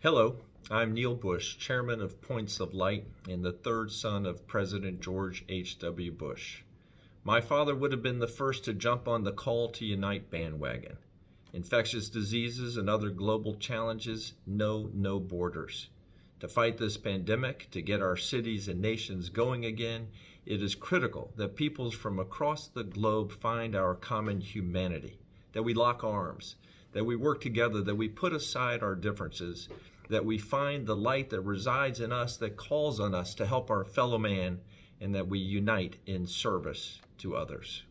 Hello, I'm Neil Bush, chairman of Points of Light and the third son of President George H.W. Bush. My father would have been the first to jump on the call to unite bandwagon. Infectious diseases and other global challenges know no borders. To fight this pandemic, to get our cities and nations going again, it is critical that peoples from across the globe find our common humanity, that we lock arms, that we work together, that we put aside our differences, that we find the light that resides in us that calls on us to help our fellow man, and that we unite in service to others.